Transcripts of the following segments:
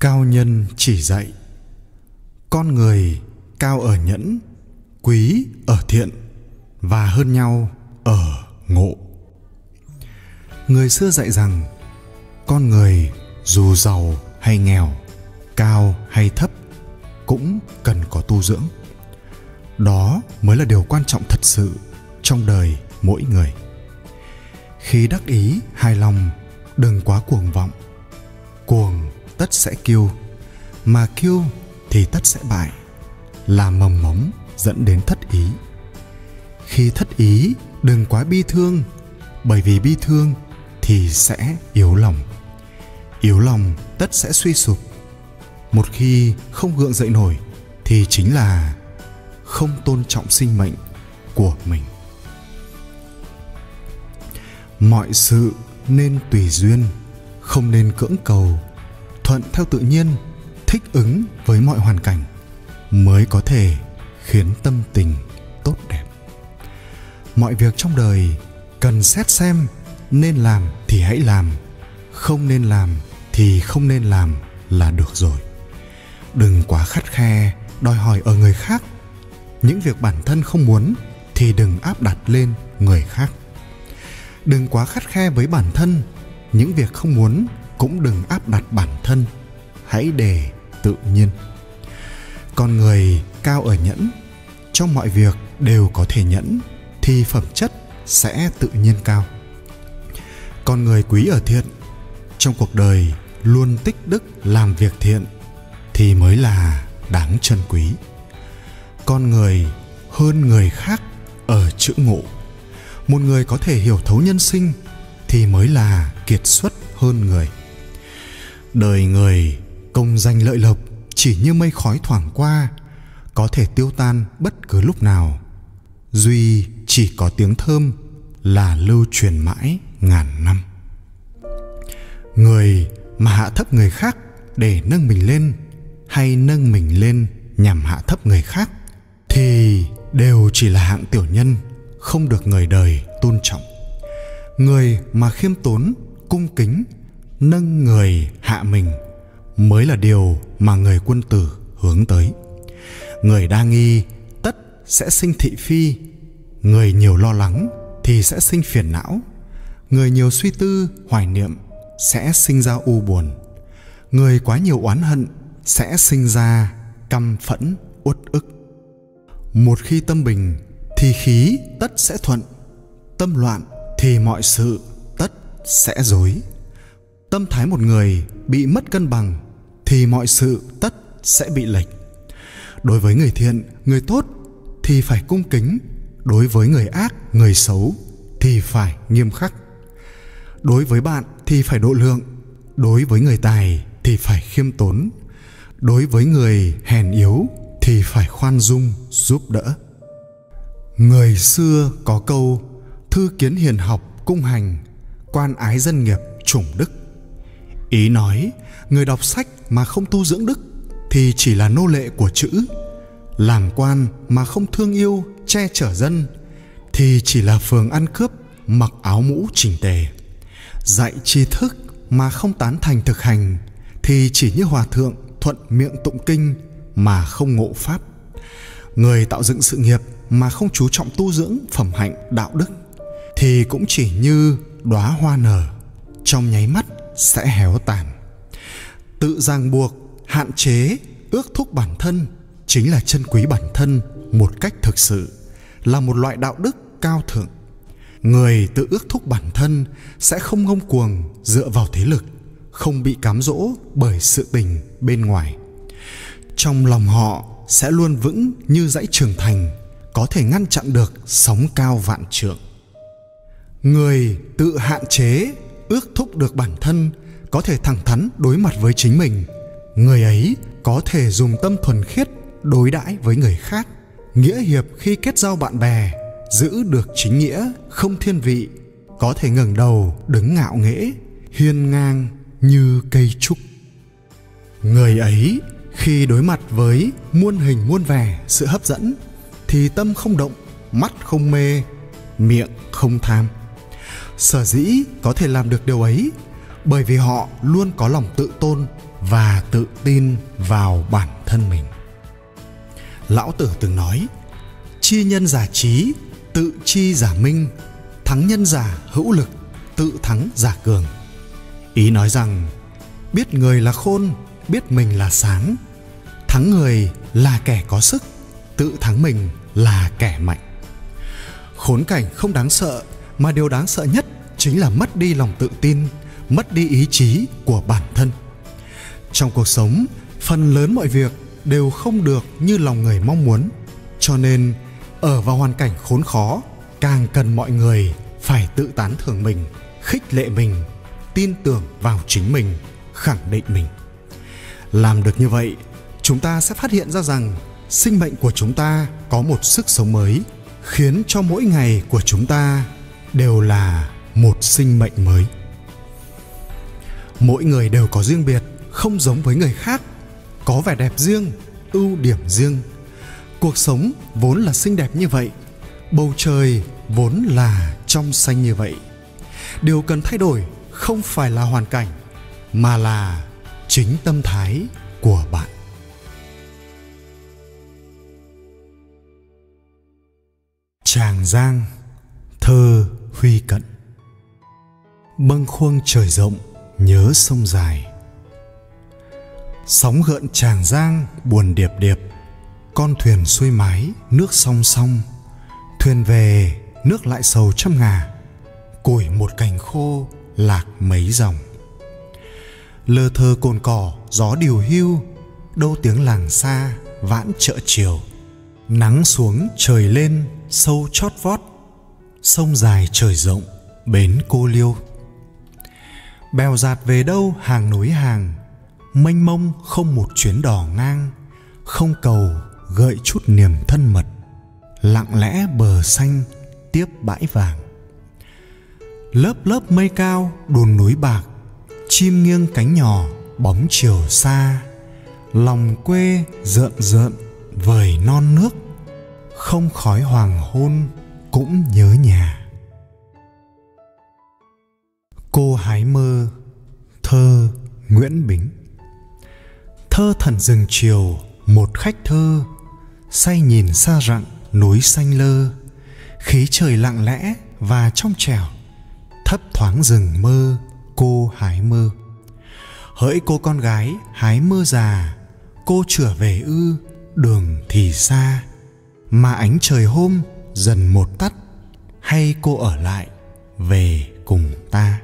cao nhân chỉ dạy. Con người cao ở nhẫn, quý ở thiện, và hơn nhau ở ngộ. Người xưa dạy rằng, con người dù giàu hay nghèo, cao hay thấp, cũng cần có tu dưỡng. Đó mới là điều quan trọng thật sự trong đời mỗi người. Khi đắc ý hài lòng, đừng quá cuồng vọng. Cuồng tất sẽ kiêu mà kiêu thì tất sẽ bại, là mầm mống dẫn đến thất ý. Khi thất ý, đừng quá bi thương, bởi vì bi thương thì sẽ yếu lòng. Yếu lòng, tất sẽ suy sụp. Một khi không gượng dậy nổi, thì chính là không tôn trọng sinh mệnh của mình. Mọi sự nên tùy duyên, không nên cưỡng cầu thuận theo tự nhiên, thích ứng với mọi hoàn cảnh mới có thể khiến tâm tình tốt đẹp. Mọi việc trong đời cần xét xem nên làm thì hãy làm, không nên làm thì không nên làm là được rồi. Đừng quá khắt khe đòi hỏi ở người khác. Những việc bản thân không muốn thì đừng áp đặt lên người khác. Đừng quá khắt khe với bản thân. Những việc không muốn cũng đừng áp đặt bản thân. Hãy để tự nhiên. Con người cao ở nhẫn, trong mọi việc đều có thể nhẫn, thì phẩm chất sẽ tự nhiên cao. Con người quý ở thiện, trong cuộc đời luôn tích đức làm việc thiện, thì mới là đáng trân quý. Con người hơn người khác ở chữ ngộ. Một người có thể hiểu thấu nhân sinh, thì mới là kiệt xuất hơn người đời người, công danh lợi lộc chỉ như mây khói thoảng qua, có thể tiêu tan bất cứ lúc nào. Duy chỉ có tiếng thơm là lưu truyền mãi ngàn năm. Người mà hạ thấp người khác để nâng mình lên, hay nâng mình lên nhằm hạ thấp người khác, thì đều chỉ là hạng tiểu nhân, không được người đời tôn trọng. Người mà khiêm tốn, cung kính nâng người hạ mình mới là điều mà người quân tử hướng tới. Người đa nghi, tất sẽ sinh thị phi. Người nhiều lo lắng thì sẽ sinh phiền não. Người nhiều suy tư, hoài niệm sẽ sinh ra u buồn. Người quá nhiều oán hận sẽ sinh ra căm phẫn, uất ức. Một khi tâm bình thì khí tất sẽ thuận, tâm loạn thì mọi sự tất sẽ dối tâm thái một người bị mất cân bằng, thì mọi sự tất sẽ bị lệch. Đối với người thiện, người tốt thì phải cung kính, đối với người ác, người xấu thì phải nghiêm khắc. Đối với bạn thì phải độ lượng, đối với người tài thì phải khiêm tốn, đối với người hèn yếu thì phải khoan dung, giúp đỡ. Người xưa có câu, thư kiến hiền học, cung hành, quan ái dân nghiệp, chủng đức ý nói, người đọc sách mà không tu dưỡng đức thì chỉ là nô lệ của chữ. Làm quan mà không thương yêu, che chở dân thì chỉ là phường ăn cướp, mặc áo mũ chỉnh tề. Dạy tri thức mà không tán thành thực hành thì chỉ như hòa thượng thuận miệng tụng kinh mà không ngộ pháp. Người tạo dựng sự nghiệp mà không chú trọng tu dưỡng phẩm hạnh đạo đức thì cũng chỉ như đóa hoa nở trong nháy mắt sẽ héo tàn. Tự ràng buộc, hạn chế, ước thúc bản thân chính là chân quý bản thân một cách thực sự, là một loại đạo đức cao thượng. Người tự ước thúc bản thân sẽ không ngông cuồng dựa vào thế lực, không bị cám dỗ bởi sự tình bên ngoài. Trong lòng họ sẽ luôn vững như dãy trường thành, có thể ngăn chặn được sóng cao vạn trượng. Người tự hạn chế ước thúc được bản thân có thể thẳng thắn đối mặt với chính mình. Người ấy có thể dùng tâm thuần khiết đối đãi với người khác, nghĩa hiệp khi kết giao bạn bè, giữ được chính nghĩa không thiên vị, có thể ngẩng đầu đứng ngạo nghễ, hiên ngang như cây trúc. Người ấy khi đối mặt với muôn hình muôn vẻ sự hấp dẫn thì tâm không động, mắt không mê, miệng không tham sở dĩ có thể làm được điều ấy, bởi vì họ luôn có lòng tự tôn và tự tin vào bản thân mình. Lão tử từng nói, chi nhân giả trí, tự chi giả minh, thắng nhân giả hữu lực, tự thắng giả cường. Ý nói rằng, biết người là khôn, biết mình là sáng. Thắng người là kẻ có sức, tự thắng mình là kẻ mạnh. Khốn cảnh không đáng sợ mà điều đáng sợ nhất chính là mất đi lòng tự tin, mất đi ý chí của bản thân. Trong cuộc sống, phần lớn mọi việc đều không được như lòng người mong muốn. Cho nên, ở vào hoàn cảnh khốn khó, càng cần mọi người phải tự tán thưởng mình, khích lệ mình, tin tưởng vào chính mình, khẳng định mình. Làm được như vậy, chúng ta sẽ phát hiện ra rằng sinh mệnh của chúng ta có một sức sống mới, khiến cho mỗi ngày của chúng ta đều là một sinh mệnh mới. Mỗi người đều có riêng biệt, không giống với người khác, có vẻ đẹp riêng, ưu điểm riêng. Cuộc sống vốn là xinh đẹp như vậy, bầu trời vốn là trong xanh như vậy. Điều cần thay đổi không phải là hoàn cảnh, mà là chính tâm thái của bạn. Tràng giang, thơ huy cận. Bâng khuâng trời rộng, nhớ sông dài. Sóng gợn tràng giang, buồn điệp điệp. Con thuyền xuôi mái, nước song song. Thuyền về, nước lại sầu trăm ngà. Củi một cành khô, lạc mấy dòng. Lơ thơ cồn cỏ, gió điều hưu đâu tiếng làng xa, vãn chợ chiều. Nắng xuống, trời lên, sâu chót vót sông dài trời rộng bến cô liêu. Bèo giạt về đâu hàng núi hàng, mênh mông không một chuyến đò ngang, không cầu gợi chút niềm thân mật, lặng lẽ bờ xanh tiếp bãi vàng. Lớp lớp mây cao đồn núi bạc, chim nghiêng cánh nhỏ bóng chiều xa, lòng quê rợn rợn vời non nước, không khói hoàng hôn cũng nhớ nhà. Cô hái mơ, thơ nguyễn bính. Thơ thần rừng chiều, một khách thơ, say nhìn xa rặng núi xanh lơ. Khí trời lặng lẽ và trong trẻo, thấp thoáng rừng mơ cô hái mơ. Hỡi cô con gái hái mơ già, cô trở về ư, đường thì xa. Mà ánh trời hôm dần một tắt, hay cô ở lại, về cùng ta.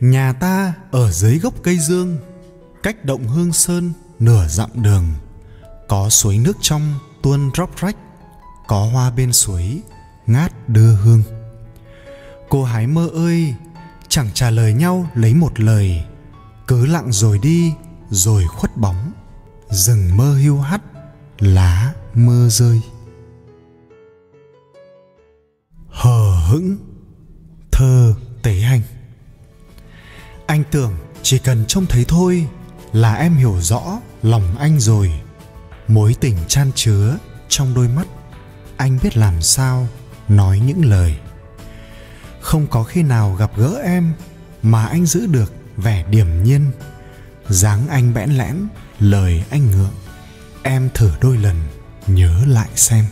Nhà ta ở dưới gốc cây dương, cách động hương sơn nửa dặm đường. Có suối nước trong tuôn róc rách, có hoa bên suối ngát đưa hương. Cô hái mơ ơi, chẳng trả lời nhau lấy một lời. Cứ lặng rồi đi, rồi khuất bóng. Rừng mơ hiu hắt, lá mưa rơi. Hững thơ tế hành. Anh tưởng chỉ cần trông thấy thôi là em hiểu rõ lòng anh rồi. Mối tình chan chứa trong đôi mắt, anh biết làm sao nói những lời. Không có khi nào gặp gỡ em mà anh giữ được vẻ điềm nhiên, dáng anh bẽn lẽn, lời anh ngượng. Em thử đôi lần nhớ lại xem.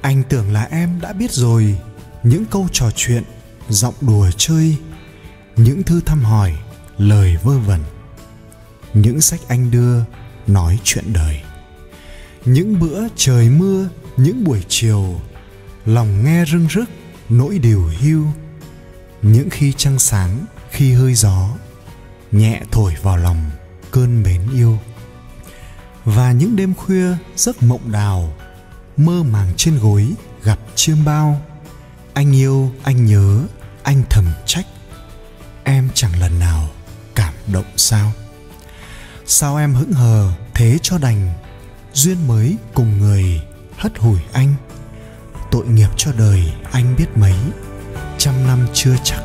Anh tưởng là em đã biết rồi những câu trò chuyện, giọng đùa chơi, những thư thăm hỏi, lời vơ vẩn, những sách anh đưa nói chuyện đời. Những bữa trời mưa, những buổi chiều, lòng nghe rưng rức, nỗi điều hưu. Những khi trăng sáng, khi hơi gió, nhẹ thổi vào lòng cơn mến yêu. Và những đêm khuya, giấc mộng đào, mơ màng trên gối gặp chiêm bao anh yêu, anh nhớ, anh thầm trách. Em chẳng lần nào cảm động sao? Sao em hững hờ thế cho đành? Duyên mới cùng người hất hủi anh. Tội nghiệp cho đời anh biết mấy? Trăm năm chưa chắc